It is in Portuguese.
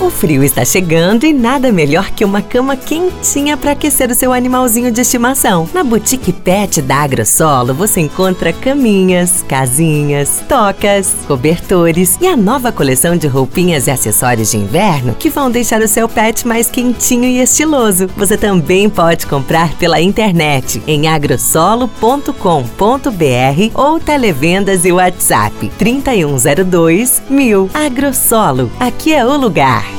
O frio está chegando e nada melhor que uma cama quentinha para aquecer o seu animalzinho de estimação. Na Boutique Pet da AgroSolo você encontra caminhas, casinhas, tocas, cobertores e a nova coleção de roupinhas e acessórios de inverno que vão deixar o seu pet mais quentinho e estiloso. Você também pode comprar pela internet em agrosolo.com.br ou televendas e WhatsApp 3102 mil. AgroSolo, aqui é o lugar.